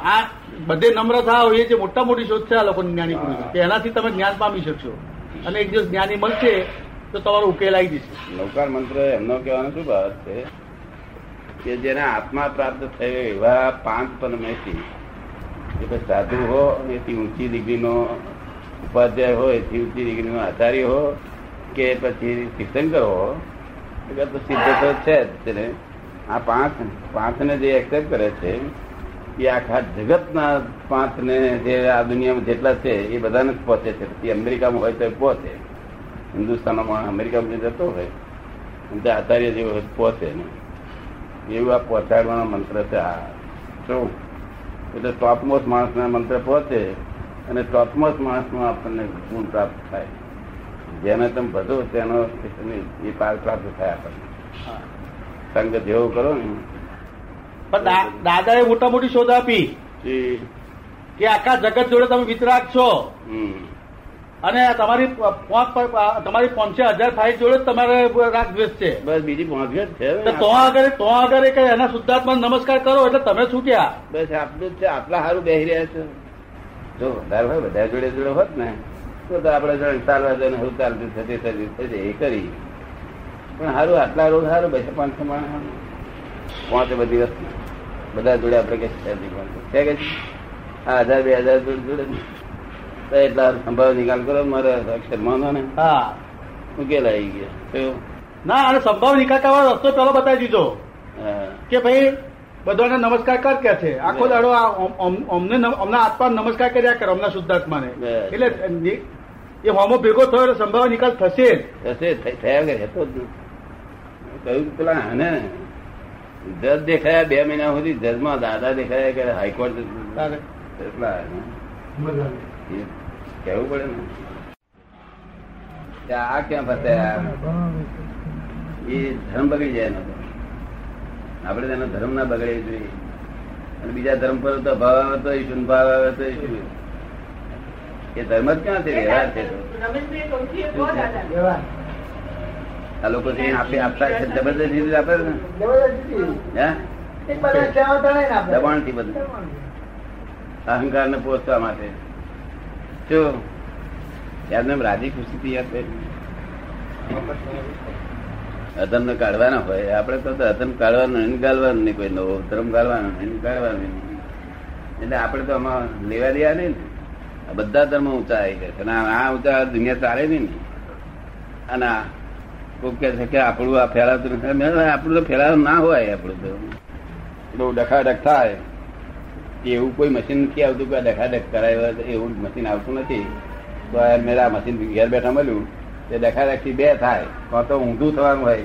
આ બધે નમ્ર થાવ એ જે મોટા મોટી શોધ છે આ લોકોની જ્ઞાની પુરુષ. કે એનાથી તમે જ્ઞાન પામી શકશો. અને એક દિવસ જ્ઞાની મળશે તો તમારો ઉકેલ આવી જશે. નૌકાર મંત્ર એમનો કહેવાનો શું ભાવ છે? કે જેને આત્મા પ્રાપ્ત થયો એવા પાંચ કે ભાઈ સાધુ હો એથી ઊંચી ડિગ્રીનો ઉપાધ્યાય હોય એથી ઊંચી ડિગ્રીનો આચાર્ય હો કે પછી તીર્થંકર હો. એટલે તો સિદ્ધ તો છે જ તેને. આ પાંચ પાંચને જે એક્સેપ્ટ કરે છે, એ આખા જગતના પાંચને જે આ દુનિયામાં જેટલા છે, એ બધાને જ પહોંચે છે. પછી અમેરિકામાં હોય તો પહોંચે. હિન્દુસ્તાનમાં અમેરિકામાં જતો હોય અને આચાર્ય જેવો પહોંચે નહીં એવું આ પહોંચાડવાનો મંત્ર છે આ. શું એટલે ટોપમોસ્ટ માણસના મંત્ર પહોંચે અને ટોપમોસ્ટ માણસમાં આપણને ગુણ પ્રાપ્ત થાય. જેને તમે ભજો, તેનો એ પાર પ્રાપ્ત થાય આપણને. સંગ જેવો કરો ને. પણ દાદાએ મોટા મોટી શોધ આપી કે આખા જગત જોડે તમે વિતરાગ છો અને તમારી પોંચ પર- તમારી પાંચસો હજાર ફાઇલ જોડે તમારે રાગ દ્વેષ છે. બસ બીજી જ છે તો આગળ તો આગળ એક એના શુદ્ધાત્મા નમસ્કાર કરો એટલે તમે છૂટ્યા બસ આટલું છે આટલા સારું બેસી રહ્યા છે. જો વધારે હોય બધા જોડે જોડે હોત ને તો આપણે ચાલવા દે હું ચાલતું થતી થતી થતી એ કરી. પણ સારું આટલા રોડ સારું બેસે પાંચસો માણસ પાંચ બધી વસ્તુ. બધા જોડે આપણે કે છે કે હા હજાર બે હજાર જોડે જોડે. તો એટલા સંભાવ નિકાલ કરો. મારે અક્ષર માનો ને. હા. ઉકેલ આવી ગયા. ના અને સંભાવ નિકાલ કરવાનો રસ્તો પેલો બતાવી દીધો. કે ભાઈ બધાને નમસ્કાર કર કે છે. આખો દાડો અમને નમ- આત્મા નમસ્કાર કર્યા કરે અમના શુદ્ધાત્માને. એટલે એ હોમો ભેગો થયો સંભાવ નિકાલ થશે જ. થશે થયા કરે તો જ. કહ્યું પેલા હને જજ દેખાયા બે મહિના સુધી જજમાં દાદા દેખાયા કે હાઈકોર્ટ એટલા કેવું એ પડે ને. આ ક્યાં ફસાયા? એ ધર્મ બગડી જાય એનો. આપણે તેનો ધર્મ ના બગડે જોઈએ. અને બીજા ધર્મ પર તો ભાવ આવે તો ઈશું ભાવ આવે તો ઈશું એ ધર્મ જ ક્યાં છે વ્યવહાર છે તો રમેશભાઈ કહું છું, એ કહો દાદા. આ લોકો જે આપે આપતા જબરદસ્તી આપે ને? દબાણથી બધું. અહંકાર ને પોષવા માટે શું એમને એમ રાજી ખુશી થી આપે અધમ ને કાઢવાના હોય આપડે તો અધમ કાઢવાનું એને ગાળવાનું નહીં કોઈ નવો ધર્મ ગાળવાનો એને કાઢવાનો નહીં. એટલે આપડે તો આમાં લેવા દેવા નહીં ને. બધા ધર્મ ઊંચા આવી ગયા અને આ ઊંચા દુનિયા ચાલે નહીં. ને અને કોક કે છે કે આપણું આ ફેલાતું નથી. મેં આપણું તો ફેલાતું ના હોય આપણું તો. બહુ ડખાડખ થાય. એવું કોઈ મશીન નથી આવતું કે ડખાડખ કરાય એવું મશીન આવતું નથી. તો આ મેરા મશીન ઘેર બેઠા મળ્યું. તે ડખાડખથી બે થાય. કાં તો ઊંધું થવાનું હોય.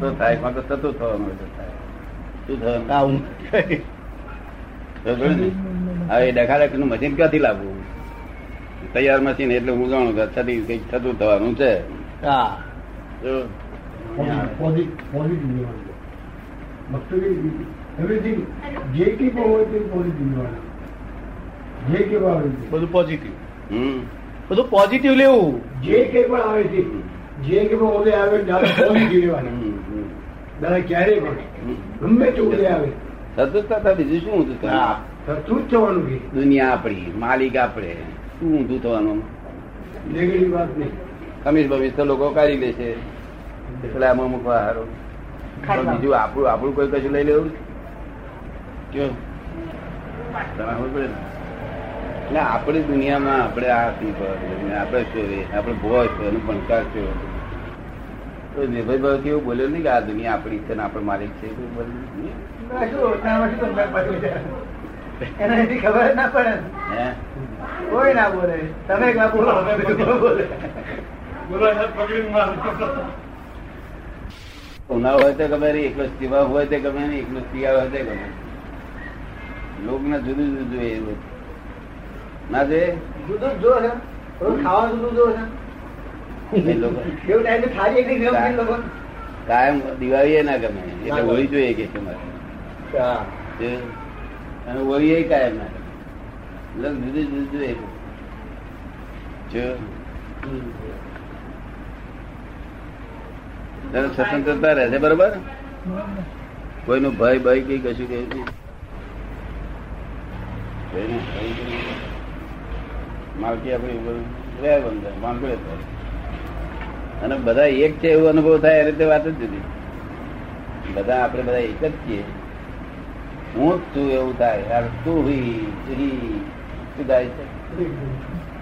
તો થાય. કાં તો થતું થવાનું હોય તો થાય. શું થવાનું? આ? હવે ડખાડખનું મશીન ક્યાંથી લાવવું? તૈયાર મશીન એટલે હું જાણું કે છતી કંઈક થતું થવાનું છે. હા. બધું પોઝિટિવ બધું પોઝિટિવ લેવું. જે કઈ પણ આવે છે. જે કંઈ પણ ઓલે આવે દાદા પોઝિટિવ લેવાના હમ, હમ. દાદા ક્યારેય પણ. ગમે તે ઓલે આવે. જ બીજું શું ઊંધું થતું જ થવાનું છે. દુનિયા આપણી માલિક આપણે. શું ઊંધું થવાનું? નેગેટિવ વાત નહીં. ખમીસ બમીશ તો લોકો કાઢી લે છે. પેલા આમાં મૂકવા હારો બીજું આપણું આપણું કોઈ કશું લઈ લેવું? કેવું? એટલે આપણી દુનિયામાં આપણે આ કરવાનું? આપણે શું રે? આપણે ભોય છે અને ભણકાર છે. તો નિર્ભય ભાવ એવું બોલ્યો નહીં કે આ દુનિયા આપણી છે ને આપણે માલિક છે? એવું બોલ્યું ખબર ના પડે હે? કોઈ ના બોલે. તમે બોલે. ઉનાળો હોય તો ગમે નહીં એકલો શિવા હોય તો ગમે નહીં એકલો શિયાળ હોય તો ગમે લોક ને જુદું જુદું જોઈએ ના જોઈએ? જુદું જો છે. રોજ જુદું જો છે. એ લોકો એવું ટાઈમ થાળી એકલી ગમતી લોકો? કાયમ દિવાળી એ ના ગમે એટલે હોળી જોઈએ કે તમારે. મારે હા. જે અને હોળી એ કાયમ ના ગમે. જુદું જુદું જોઈએ. સ્વતંત્રતા રહેશે બરોબર? કોઈનું ભય ભય કઈ કશું કરી. માલકી આપણી રહે અને બધા એક છે એવો અનુભવ થાય, એ રીતે વાત જ જુદી બધા આપણે બધા એક જ છીએ. હું જ છું એવું થાય. યાર તું હી તું હી. શું થાય છે?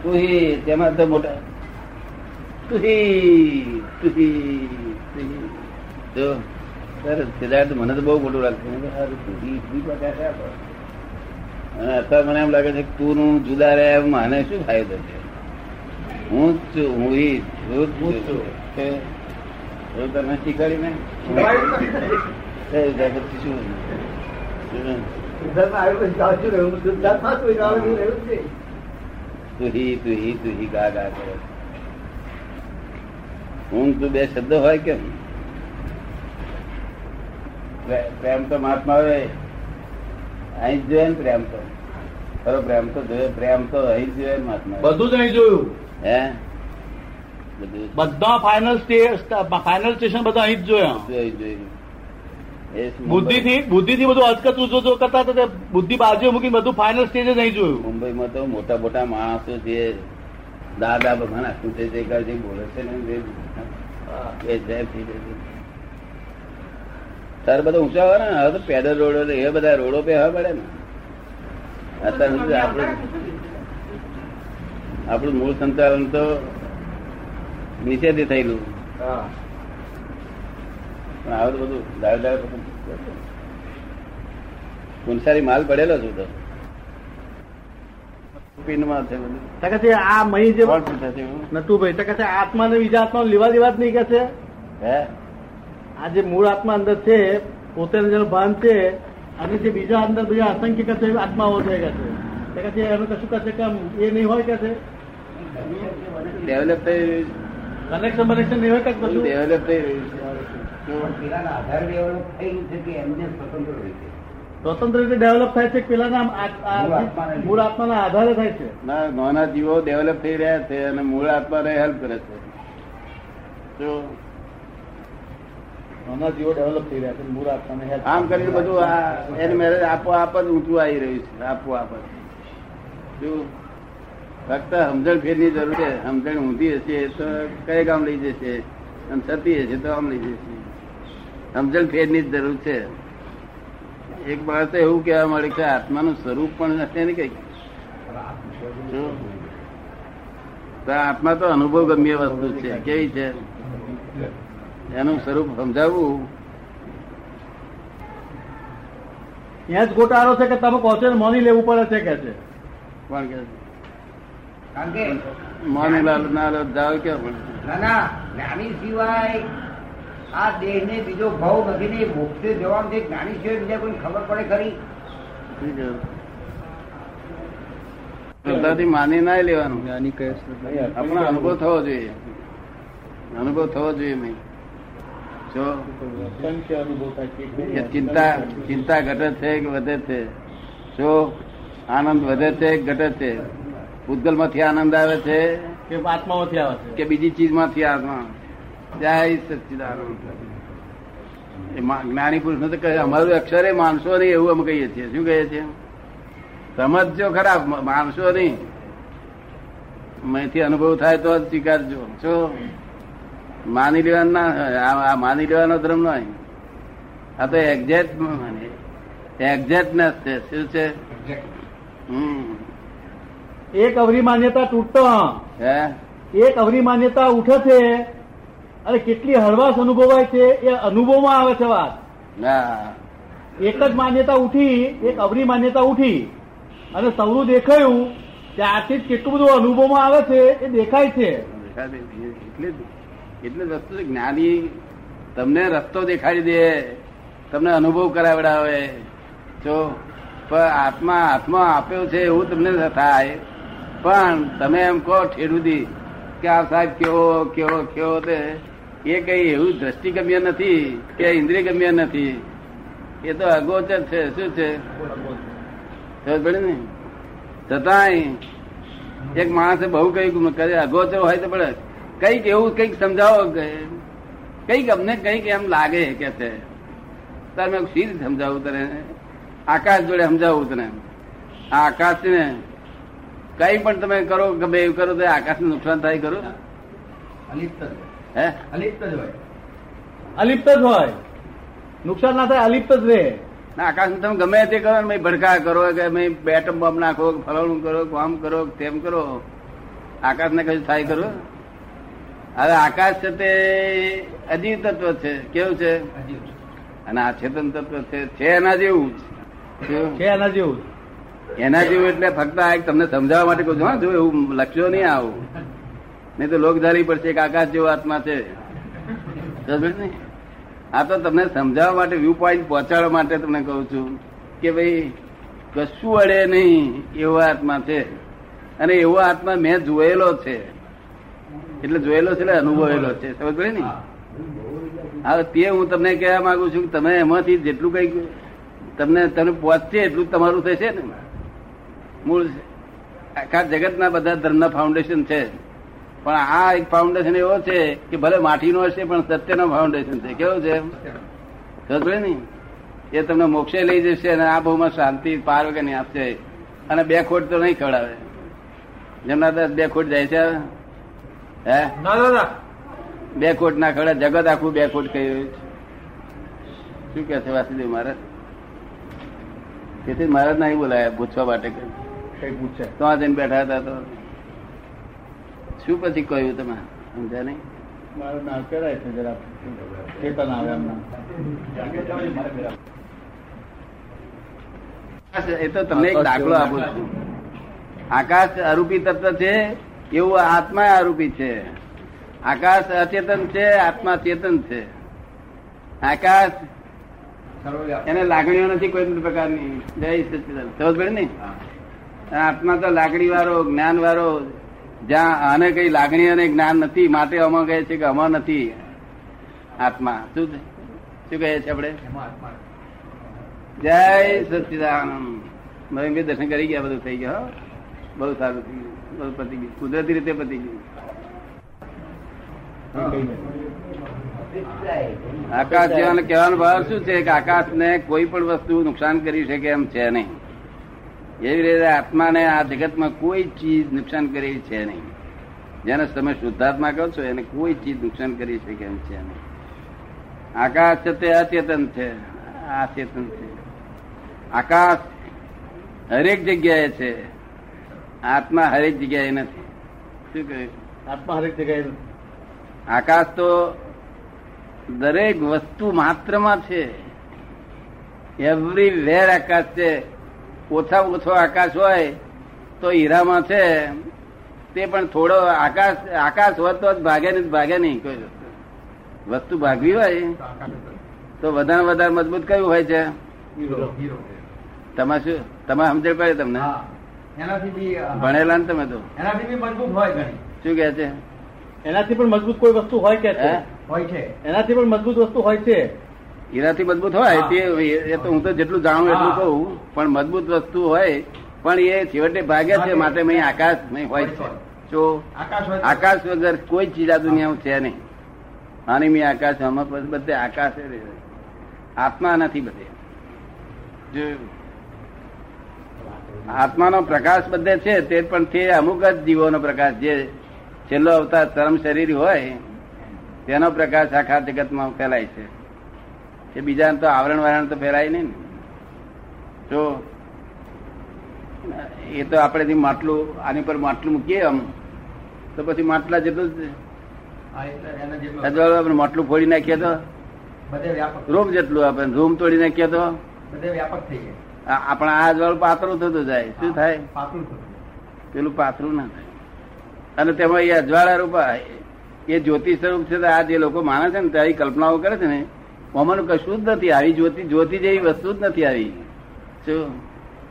તું હી, તેમાં તો મોટા. તુહી તું હી તું હી. સિદ્ધાર્થ મને તો બહુ મોટું લાગતું હી? અને અત્યારે મને એમ લાગે છે તું નું જુદા રહે એમ મને શું ફાયદો છે હું જ છું હું ઈ હું છું તમે શીખવાડી ને એ પછી શું. તું હી તું હી તું હી, ગા ગા કરે હું તો બે શબ્દ હોય કેમ? પ્રેમ તો મહાત્મા હોય. અહીં જ જોયે ને પ્રેમ તો? ખરો પ્રેમ તો જોઈએ પ્રેમ તો અહીં જ જોઈએ મહાત્મા બધું જ અહીં જોયું. હે? બધું બધા ફાઇનલ ફાઇનલ સ્ટેશન બધા અહીં જ જોયા. બુદ્ધિ થી બુદ્ધિ થી બધું અજકતું જો જો કરતા બુદ્ધિ બાજુ મૂકી બધું ફાઇનલ સ્ટેજ જ અહીં જોયું. મુંબઈમાં તો મોટા મોટા માણસો જે દાદા ભગવાન આખું તે જે બોલે છે ને એ તારે બધા ઊંચા હોય ને હવે તો પેડલ રોડો એ બધા રોડો પે હવે પડે ને. અત્યારે સુધી આપણું આપણું મૂળ સંચાલન તો નીચેથી થયેલું. પણ હવે તો બધું દાવે દાવે કુંસારી માલ પડેલો છું તો. પિનમાં છે બધું. કે છે આ મહી જે કોણ પૂછે છે છે આત્મા ને બીજા આત્મા લેવા દેવા જ નહીં કે છે? હે? આ જે મૂળ આત્મા અંદર છે પોતે જેનું ભાન છે અને જે બીજા અંદર બીજા અસંખ્ય કે છે આત્માઓ છે કે છે. તો કે છે એનું કશું કે છે કે એ નહીં હોય કે છે? ડેવલપ થઈ કનેક્શન બનેક્શન નહીં હોય કે કશું? ડેવલપ થઈ રહ્યું છે. પેલાના આધારે ડેવલપ થયેલું છે કે એમને સ્વતંત્ર રીતે? સ્વતંત્ર રીતે ડેવલપ થાય છે પેલાના મૂળ આત્માના આધારે થાય છે? ના નાના જીવો ડેવલપ થઈ રહ્યા છે અને મૂળ આત્માને હેલ્પ કરે છે. જો નાના જીવો ડેવલપ થઈ રહ્યા છે મૂળ આત્માને help આમ કરીને બધું આ એની મેરેજ આપોઆપ જ ઊંચું આવી રહ્યું છે આપોઆપ જ ફક્ત સમજણ ફેરની જરૂર છે સમજણ ઊંધી હશે તો કઈ ગામ લઈ જશે? અને થતી હશે તો આમ લઈ જશે. સમજણ ફેરની જ જરૂર છે. એક માણસ તો એવું કહેવા મળે કે આત્માનું સ્વરૂપ પણ નથી ને કઈ આત્મા તો અનુભવ ગમ્ય વસ્તુ છે. કેવી છે? એનું સ્વરૂપ સમજાવવું ત્યાં જ ગોટાળો છે કે તમે કહો છો ને માની લેવું પડે છે કે છે? કોણ કે મોની લાલ ના લાલ જાવ કે? ના ના જ્ઞાની સિવાય આ દેહ ને બીજો ભાવ નથી ને મોક્ષે જવાનું છે જ્ઞાની છે બીજા કોઈ ખબર પડે ખરી? શ્રદ્ધાથી માની ના લેવાનું. જ્ઞાની કહે આપણો અનુભવ થવો જોઈએ. અનુભવ થવો જોઈએ નહીં જો અનુભવ થાય છે? કે ચિંતા ચિંતા ઘટે છે કે વધે છે? જો આનંદ વધે છે કે ઘટે છે? ભૂતગલમાંથી આનંદ આવે છે? કે આત્મામાંથી આવે છે? કે બીજી ચીજમાંથી આત્મા જય સચિદાનંદ જ્ઞાની પુરુષ ને તો કહે અમારું અક્ષરે માનશો નહીં એવું અમે કહીએ છીએ. શું કહીએ છીએ? સમજજો ખરા માનશો નહીં. અહીંથી અનુભવ થાય તો જ સ્વીકારજો. શું માની લેવાનું ના આ માની લેવાનો ધર્મ નહીં. આ તો એક્ઝેક્ટ એક્ઝેક્ટનેસ છે. શું છે? હમ. એક અવરી માન્યતા તૂટતો. હે? એક અવરી માન્યતા ઉઠે છે. અને કેટલી હળવાશ અનુભવાય છે એ અનુભવમાં આવે છે વાત. ના. એક જ માન્યતા ઉઠી એક અવરી માન્યતા ઉઠી. અને સૌનું દેખાયું ત્યારથી જ કેટલું બધું અનુભવમાં આવે છે એ દેખાય છે. એટલે એટલે વસ્તુ છે જ્ઞાની તમને રસ્તો દેખાડી દે તમને અનુભવ કરાવડાવે. જો પણ આત્મા આત્મા આપ્યો છે એવું તમને થાય પણ તમે એમ કહો ઠેરુદી કે આ સાહેબ કેવો કેવો કેવો તે એ કઈ એવું દ્રષ્ટિગમ્ય નથી, કે ઇન્દ્રિયગમ્ય નથી. એ તો અગોચર છે. શું છે? ને? છતાંય એક માણસે બહુ કઈ કરે, અગોચર હોય તો પડે કંઈક એવું કંઈક સમજાવો કે, કંઈક અમને કંઈક એમ લાગે કે છે. તાર મેં શી સમજાવું તને? આકાશ જોડે સમજાવું તને? આ આકાશ ને કઈ પણ તમે કરો ગમે એવું કરો તો આકાશ નુકસાન થાય કરો અલિપ્ત હે? અલિપ્ત જ હોય. અલિપ્ત જ હોય. નુકસાન ના થાય અલિપ્ત જ રહે. ના આકાશ તમે ગમે તે કરો ને ભડકા કરો કે ભાઈ બેટમ બમ નાખો ફલાણું કરો આમ કરો તેમ કરો. આકાશ ને કશું થાય કરો હવે આકાશ છે તે અજીવ તત્વ છે. કેવું છે? અને આ ચેતન તત્વ છે છે એના જેવું છે એના જેવું એના જેવું એટલે ફક્ત આ તમને સમજાવવા માટે કહું છું હા જો એવું લખ્યો નહીં આવું. નહીં તો લોકધારી પડશે કે આકાશ જેવો આત્મા છે? આ તો તમને સમજાવવા માટે વ્યૂ પોઈન્ટ પહોંચાડવા માટે તમને કહું છું કે ભાઈ, કશું અડે નહીં એવો આત્મા છે. અને એવો આત્મા મેં જોયેલો છે. એટલે જોયેલો છે એટલે અનુભવેલો છે. સમજ પડે ને? હવે તે હું તમને કહેવા માંગુ છું કે તમે એમાંથી જેટલું કઈ તમને, તમે પહોંચશે એટલું તમારું થશે ને? મૂળ આખા જગતના બધા ધર્મના ફાઉન્ડેશન છે. પણ આ એક ફાઉન્ડેશન એવો છે કે ભલે માટીનો હશે પણ સત્યનો ફાઉન્ડેશન છે. કેવું છે ખબર પડી ને? એ તમને મોક્ષે લઈ જશે અને આ બહુમાં શાંતિ પાર વગરની આપશે અને બે ખોટ તો નહીં ખવડાવે. જેમના દસ બે ખોટ જાય છે હે? ના ના ના. બે કોટ ના ખડે જગત આખું બે કોટ કહ્યું શું કે છે વાસુદેવ મહારાજ તેથી મહારાજ નહીં બોલાયા પૂછવા માટે કે કઈ પૂછે? તો આ જઈને બેઠા હતા તો. શું પછી કહ્યું તમે? સમજ્યા નહીં? મારું નામ કરાય છે જરા. ચેતન આવે એમના એ તો તમને એક દાખલો આપું છું. આકાશ અરૂપી તત્વ છે એવું આત્મા આરૂપી છે. આકાશ અચેતન છે આત્મા ચેતન છે. આકાશ એને લાગણીઓ નથી કોઈ પણ પ્રકારની. જય સચિદાન સમજ પડે ને? આત્મા તો લાગણી વાળો જ્ઞાન વાળો જ્યાં આને કઈ લાગણી અને જ્ઞાન નથી માટે અમા કહે છે કે અમા નથી આત્મા. શું શું કહે છે આપણે? જય સચિદાનંદ. મેં દર્શન કરી ગયા બધું થઈ ગયું હો. બહુ સારું થઈ ગયું બહુ પતી ગયું. કુદરતી રીતે પતી ગયું. આકાશ જેવાને કહેવાનો ભાવ શું છે કે આકાશને કોઈ પણ વસ્તુ નુકસાન કરી શકે એમ છે નહીં. એવી રીતે આત્માને આ જગતમાં કોઈ ચીજ નુકસાન કરી છે નહીં. જેને તમે શુદ્ધાત્મા કહો છો એને કોઈ ચીજ નુકસાન કરી શકે એમ છે નહીં. આકાશ છે તે અચેતન છે. અચેતન છે. આકાશ હરેક જગ્યાએ છે. આત્મા હરેક જગ્યાએ નથી. શું કહ્યું આત્મા હરેક જગ્યાએ આકાશ તો દરેક વસ્તુ માત્રમાં છે. એવરી વેર આકાશ છે. ઓછા ઓછો આકાશ હોય તો હીરામાં છે. તે પણ થોડો આકાશ આકાશ હોત તો જ ભાગે નહીં ભાગે નહીં કોઈ વસ્તુ. વસ્તુ ભાગવી હોય તો વધારે વધારે મજબૂત કયું હોય છે? તમે શું તમે સમજણ પડે તમને? હા. એનાથી બી ભણેલા ને તમે તો? એનાથી બી મજબૂત હોય શું કે છે? એનાથી પણ મજબૂત કોઈ વસ્તુ હોય કે હોય છે. એનાથી પણ મજબૂત વસ્તુ હોય છે? હીરાથી મજબૂત હોય તે એ તો હું તો જેટલું જાણું એટલું. કહું પણ મજબૂત વસ્તુ હોય પણ એ છેવટે ભાગે છે માટે મેં આકાશ હોય છે. જો આકાશ વગર કોઈ ચીજ આ દુનિયામાં છે નહીં. આની મેં આકાશ હમણાં બધે આકાશ આત્મા નથી બધે. જો આત્માનો પ્રકાશ બધે છે તે પણ તે અમુક જ જીવોનો પ્રકાશ. જે છેલ્લો અવતાર ચરમ શરીર હોય તેનો પ્રકાશ આખા જગતમાં ફેલાય છે. એ બીજાને તો આવરણ વારણ તો ફેરાય નહીં ને. જો એ તો આપણે માટલું આની પર માટલું મૂકીએ આમ તો પછી માટલા જેટલું આપણે માટલું ફોડી નાખીએ તો? રૂમ જેટલું આપણે રૂમ તોડી નાખીએ તો? વ્યાપક થઈ જાય. આ- આ અજવાળું પાતળું થતું જાય. શું થાય? પાતળું થતું પેલું પાતળું ના થાય. અને તેમાં એ અજવાળા રૂપા એ જ્યોતિષ સ્વરૂપ છે તો આ જે લોકો માને છે ને ત્યાં કલ્પનાઓ કરે છે ને આમાંનું કશું જ નથી આવી જ્યોતિ જ્યોતિ જેવી વસ્તુ જ નથી આવી. શું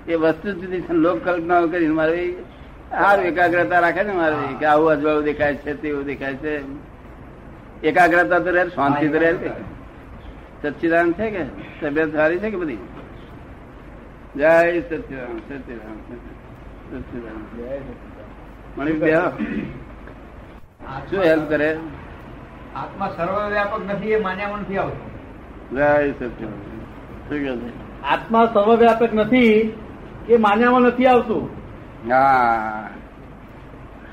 એ વસ્તુ જુદી છે લોક કલ્પનાઓ કરીને મારે સારું એકાગ્રતા રાખે ને મારે કે આવું અજવાળું દેખાય છે તેવું દેખાય છે. એકાગ્રતા તો રહે શાંતિ તો રહે. સચ્ચિદાન છે કે? તબિયત સારી છે કે બધી? જય સચ્ચિદાન સચ્ચિદાન સચ્ચિદાન મણી બે શું હેલ્પ કરે? આત્મા સર્વવ્યાપક નથી એ માન્યામાં નથી આવતું. આત્મા સર્વવ્યાપક નથી એ માન્યામાં નથી આવતું. હા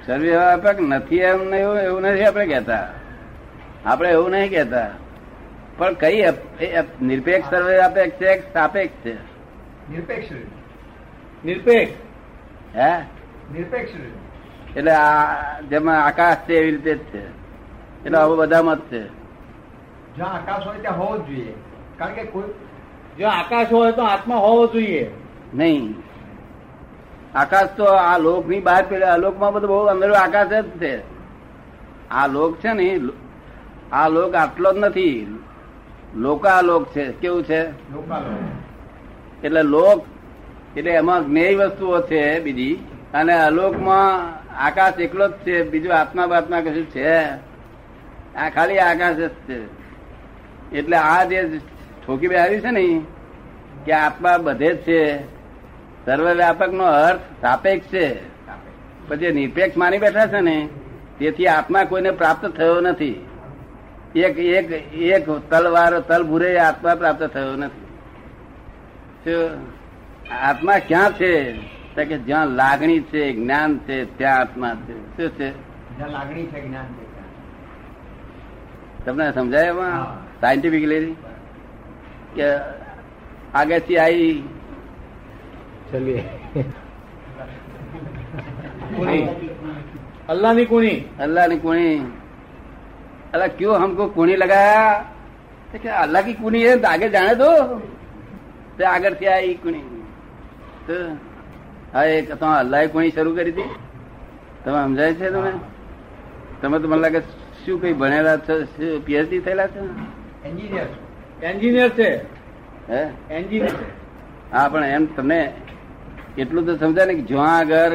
સર્વવ્યાપક નથી એમ નહીં એવું એવું નથી આપણે કહેતા. આપણે એવું નહીં કહેતા. પણ કઈ નિરપેક્ષ સર્વવ્યાપક છે સાપેક્ષ છે? નિરપેક્ષ નિરપેક્ષ. હે? નિરપેક્ષ એટલે આ જેમાં આકાશ છે એવી રીતે જ છે. એટલે આવું બધા મત છે. જ્યાં આકાશ હોય ત્યાં હોવો જોઈએ. કારણ કે કોઈ જો આકાશ હોય તો આત્મા હોવો જોઈએ. નહીં. આકાશ તો આ લોકની બહાર પેલા અલોકમાં બધું બહુ અંદર આકાશ જ છે. આ લોક છે ને આ લોક આટલો જ નથી. લોકાલોક છે. કેવું છે? એટલે લોક એટલે એમાં જ્ઞેય વસ્તુઓ છે બીજી. અને અલોકમાં આકાશ એકલો જ છે. બીજું આત્મા બાત્મા કશું છે. આ ખાલી આકાશ જ છે. એટલે આ જે ઠોકી બેહારી છે ને કે આત્મા બધે જ છે. સર્વવ્યાપક નો અર્થ સાપેક્ષ છે. પછી નિરપેક્ષ માની બેઠા છે ને તેથી આત્મા કોઈને પ્રાપ્ત થયો નથી. એક એક એક તલવાર તલ ભૂરે આત્મા પ્રાપ્ત થયો નથી. આત્મા ક્યાં છે? કે જ્યાં લાગણી છે જ્ઞાન છે ત્યાં આત્મા છે. શું છે? લાગણી છે જ્ઞાન છે તમને સમજાય એમાં. સાયન્ટિફિકલી કે આગળથી આવી કુણી અલ્લાહની કુણી अल्लाह ने कुणी अल्लाह क्यों हमको कुणी लगाया तो क्या अल्लाह की कुणी है तो आगे जाने दो तो आगे से आई कुणी तो હા એક તો અલ્લાહે કુણી શરૂ કરી હતી તમે સમજાય છે તમે તમે તો મને લાગે શું કઈ ભણેલા છો પીએચડી થયેલા છે એન્જિનિયર. એન્જિનિયર છે. હે? એન્જિનિયર હા પણ એમ તમને એટલું તો સમજાય ને કે જ્યાં આગળ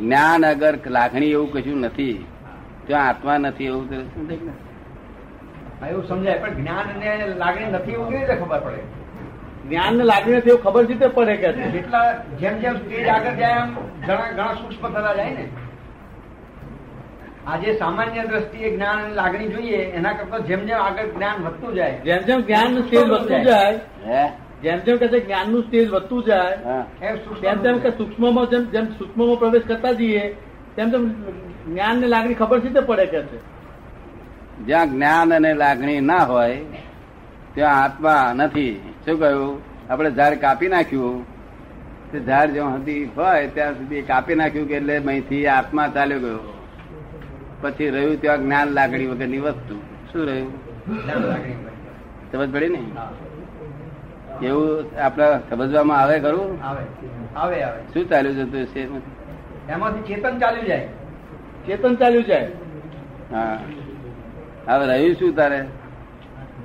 જ્ઞાન આગળ લાગણી એવું કશું નથી ત્યાં આત્મા નથી એવું તો સમજાય એવું સમજાય પણ જ્ઞાન અને લાગણી નથી એવું કેવી રીતે ખબર પડે? જ્ઞાન ને લાગણી નથી એવું ખબર જીતે પડે કે છે. જેટલા જેમ જેમ સ્ટેજ આગળ જાય એમ ઘણા ઘણા સૂક્ષ્મ થતા જાય ને. આજે સામાન્ય દ્રષ્ટિએ જ્ઞાન અને લાગણી જોઈએ એના કરતા જેમ જેમ આગળ જ્ઞાન વધતું જાય જેમ જેમ જ્ઞાનનું સ્ટેજ વધતું જાય હે? જેમ જેમ કે જ્ઞાનનું સ્ટેજ વધતું જાય તેમ તેમ કે સૂક્ષ્મ જેમ જેમ સૂક્ષ્મ પ્રવેશ કરતા જઈએ તેમ તેમ જ્ઞાન ને લાગણી ખબર જીતે પડે કે છે. જ્યાં જ્ઞાન અને લાગણી ના હોય ત્યાં આત્મા નથી. શું કહ્યું? આપણે ઝાડ કાપી નાખ્યું. તે ઝાડ જ્યાં સુધી હોય ત્યાં સુધી કાપી નાખ્યું કે એટલે અહીંથી આત્મા ચાલ્યો ગયો. પછી રહ્યું ત્યાં જ્ઞાન લાગણી વગરની વસ્તુ. શું રહ્યું. સમજ પડી ને? એવું આપણે સમજવામાં આવે ખરું? આવે. શું ચાલ્યું જતું છે એમાંથી ચેતન ચાલ્યું જાય. ચેતન ચાલ્યું જાય. હા. હવે રહ્યું શું તારે?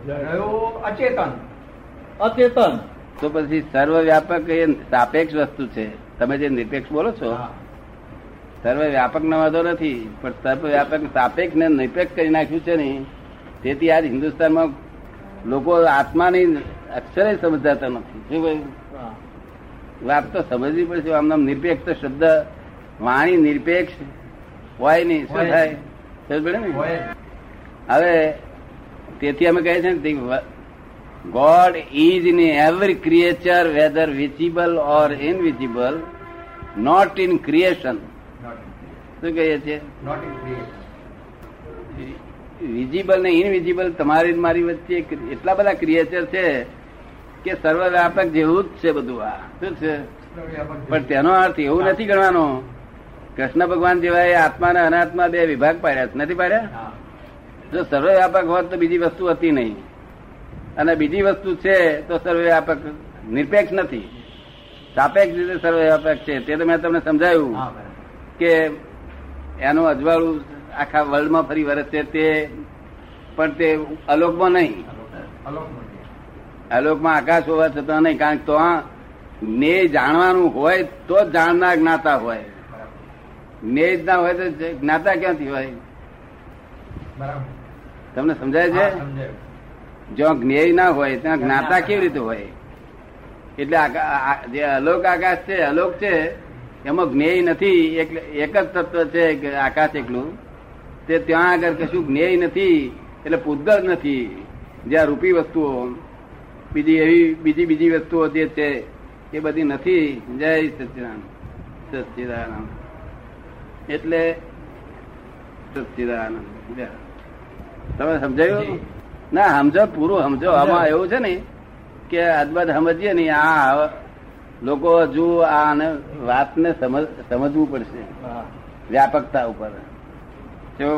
રહ્યું અચેતન. અચેતન. તો પછી સર્વ વ્યાપક એ સાપેક્ષ વસ્તુ છે. તમે જે નિરપેક્ષ બોલો છો. સર્વ વ્યાપક નો વાંધો નથી પણ સર્વ વ્યાપક સાપેક્ષ ને નિરપેક્ષ કરી નાખ્યું છે ને તેથી આજ હિન્દુસ્તાનમાં લોકો આત્માની અક્ષરે સમજાતા નથી. શું ભાઈ વાત તો સમજવી પડશે આમ નામ નિરપેક્ષ શબ્દ વાણી નિરપેક્ષ હોય નહીં શું થાય? સમજ ને? હવે તેથી અમે કહીએ છીએ ને God is in every creature whether visible or invisible not in creation. શું કહીએ છીએ? વિઝિબલ ને ઇનવિઝિબલ તમારી મારી વચ્ચે એટલા બધા ક્રિએચર છે કે સર્વવ્યાપક જેવું જ છે બધું આ. શું છે? પણ તેનો અર્થ એવું નથી ગણવાનો. કૃષ્ણ ભગવાન જેવા એ આત્મા અને અનાત્મા બે વિભાગ પાડ્યા છે. નથી પાડ્યા? જો સર્વવ્યાપક હોત તો બીજી વસ્તુ હતી નહીં. અને બીજી વસ્તુ છે તો સર્વવ્યાપક નિરપેક્ષ નથી. સાપેક્ષ રીતે સર્વવ્યાપક છે. તે તો મેં તમને સમજાયું. કે એનું અજવાળું આખા વર્લ્ડમાં ફરી વરસ તે પણ તે અલોકમાં નહીં. અલોકમાં આકાશ હોવા છતાં નહીં કારણ કે તો ને જાણવાનું હોય તો જ જાણનાર જ્ઞાતા હોય. ને જ ના હોય તો જ્ઞાતા ક્યાંથી હોય? તમને સમજાય છે? જો જ્યાં જ્ઞેય ના હોય ત્યાં જ્ઞાતા કેવી રીતે હોય? એટલે જે અલોક આકાશ છે અલોક છે એમાં જ્ઞેય નથી એક જ તત્વ છે કે આકાશ એકલું. તે ત્યાં આગળ કશું જ્ઞેય નથી એટલે પૂતગળ નથી જ્યાં રૂપી વસ્તુઓ બીજી એવી બીજી બીજી વસ્તુઓ જે છે એ બધી નથી. જય સચિદાન સચિદાનંદ. એટલે સચિદાનંદ. તમે સમજાયું? ના સમજો પૂરું સમજો. આમાં એવું છે ને કે અદબદ સમજીએ ને આ લોકો હજુ આ આને વાતને સમજવું પડશે. વ્યાપકતા ઉપર. જો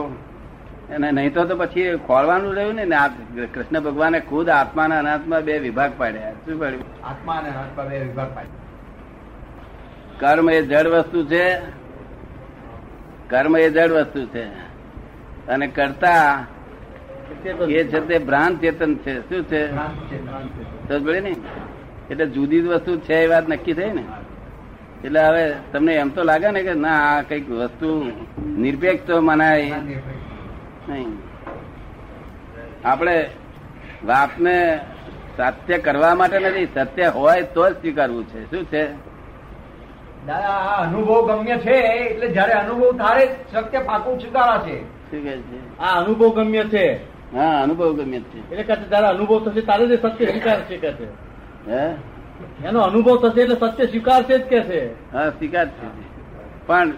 અને નહીં તો પછી ખોલવાનું રહ્યું ને ને કૃષ્ણ ભગવાને ખુદ આત્મા અને અનાત્મા બે વિભાગ પાડ્યા. શું પાડ્યું આત્મા અને અનાત્મા બે વિભાગ પાડ્યા. કર્મ એ જડ વસ્તુ છે કર્મ એ જડ વસ્તુ છે. અને કરતા એ છે તે ભ્રાંત ચેતન છે. શું છે. સમજ પડી ને? એટલે જુદી જ વસ્તુ છે એ વાત નક્કી થઈ ને? એટલે હવે તમને એમ તો લાગે ને કે ના આ કંઈક વસ્તુ નિરપેક્ષ તો મનાય. નહીં. આપણે વાતને સત્ય કરવા માટે નથી સત્ય હોય તો જ સ્વીકારવું છે. શું છે? દાદા આ અનુભવ ગમ્ય છે એટલે જયારે અનુભવ તારે સત્ય પાકું સ્વીકારાશે શું કહે છે? આ અનુભવ ગમ્ય છે. હા અનુભવ ગમ્ય છે. એટલે કહે તારા અનુભવ થશે તારે જે સત્ય સ્વીકાર છે. હે? એનો અનુભવ થશે એટલે સત્ય સ્વીકાર છે જ કે છે. હા સ્વીકાર છે પણ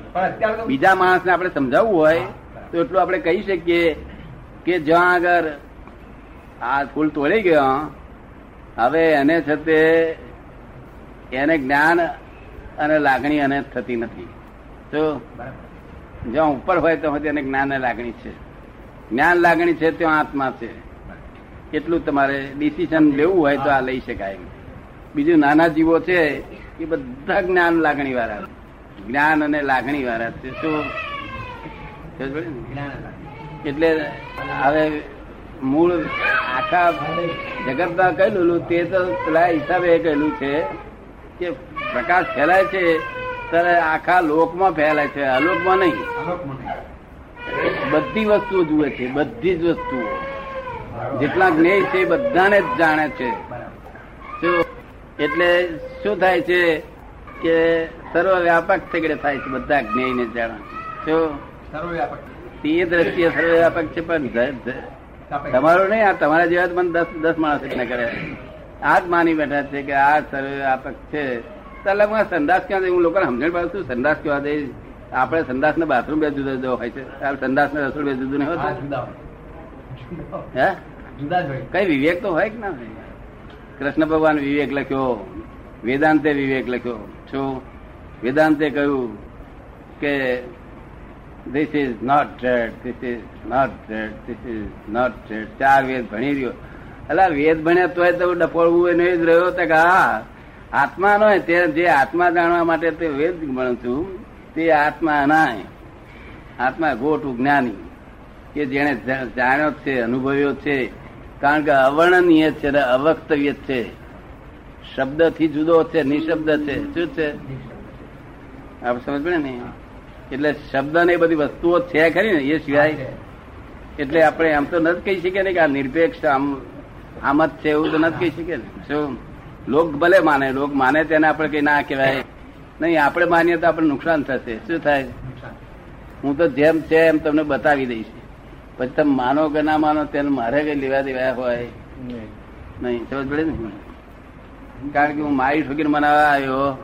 બીજા માણસને આપણે સમજાવવું હોય તો એટલું આપણે કહી શકીએ કે જ્યાં આગળ આ ફૂલ તોડી ગયો હવે એને છે તે એને જ્ઞાન અને લાગણી અને થતી નથી. તો જ્યાં ઉપર હોય તો એને જ્ઞાન અને લાગણી છે. જ્ઞાન લાગણી છે ત્યાં આત્મા છે. એટલું તમારે ડિસિઝન લેવું હોય તો આ લઈ શકાય. બીજું નાના જીવો છે એ બધા જ્ઞાન લાગણી વાળા જ્ઞાન અને લાગણી વાળા છે. શું. એટલે હવે મૂળ આખા જગતમાં કહેલું તે તો પેલા હિસાબે કહેલું છે કે પ્રકાશ ફેલાય છે ત્યારે આખા લોકમાં ફેલાય છે. અલોકમાં નહીં. બધી વસ્તુઓ જુએ છે બધી જ વસ્તુઓ. જેટલા જ્ઞેય છે એ બધાને જ જાણે છે. બરાબર. એટલે શું થાય છે કે સર્વ વ્યાપક થગડે થાય છે બધા જ્ઞેયને જાણે શું સર્વવ્યાપક. તે દ્રષ્ટિએ સર્વ વ્યાપક છે પણ. તમારું નહીં આ તમારા જેવા પણ મને દસ દસ માણસ એટલે કરે આ જ માની બેઠા છે કે આ સર્વ વ્યાપક છે તલબમાં સંદાસ ક્યાં દે? હું લોકોને સમજણ પાડું છું સંદાસ કેવા દે? આપણે સંદાસ ને બાથરૂમ બે જુદા જુદા હોય છે. સંદાસ ને રસોડ બે જુદું નહીં જુદા હોય. હે? જુદા જ હોય. કઈ વિવેક તો હોય કે ના હોય? કૃષ્ણ ભગવાન વિવેક લખ્યો, વેદાંતે વિવેક લખ્યો. શું વેદાંતે કહ્યું કે this is not trade this is not trade this is not trade ચાર વેદ ભણી રહ્યો. એટલે વેદ ભણ્યા તોય તો ડફોળવું એ નહીં જ રહ્યો તો કે હા. આત્મા નો તે જે આત્મા જાણવા માટે તે વેદ ભણું છું, તે આત્મા નાય. આત્મા ગોટું જ્ઞાની કે જેને જાણ્યો છે, અનુભવ્યો છે. કારણ કે અવર્ણનીય છે અને અવક્તવ્ય છે. શબ્દથી જુદો છે નિશબ્દ છે. શું છે? આપણે સમજ પડે ને? એટલે શબ્દ ને એ બધી વસ્તુઓ છે ખરી ને એ સિવાય એટલે આપણે આમ તો નથી કહી શકીએ ને કે આ નિરપેક્ષ આમ આમ જ છે એવું તો નથી કહી શકીએ ને. શું? લોક ભલે માને લોક માને તેને આપણે કઈ ના કહેવાય. નહીં આપણે માનીએ તો આપણે નુકસાન થશે. શું થાય? હું તો જેમ છે એમ તમને બતાવી દઈશ. પછી તમે માનો કે ના માનો તેને મારે કઈ લેવા દેવા હોય? નહીં. સમજ પડે ને? કારણ કે હું મારી ઠોકીને મનાવવા આવ્યો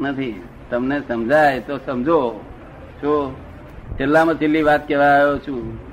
નથી. તમને સમજાય તો સમજો. શું છેલ્લામાં છેલ્લી વાત કહેવા આવ્યો છું.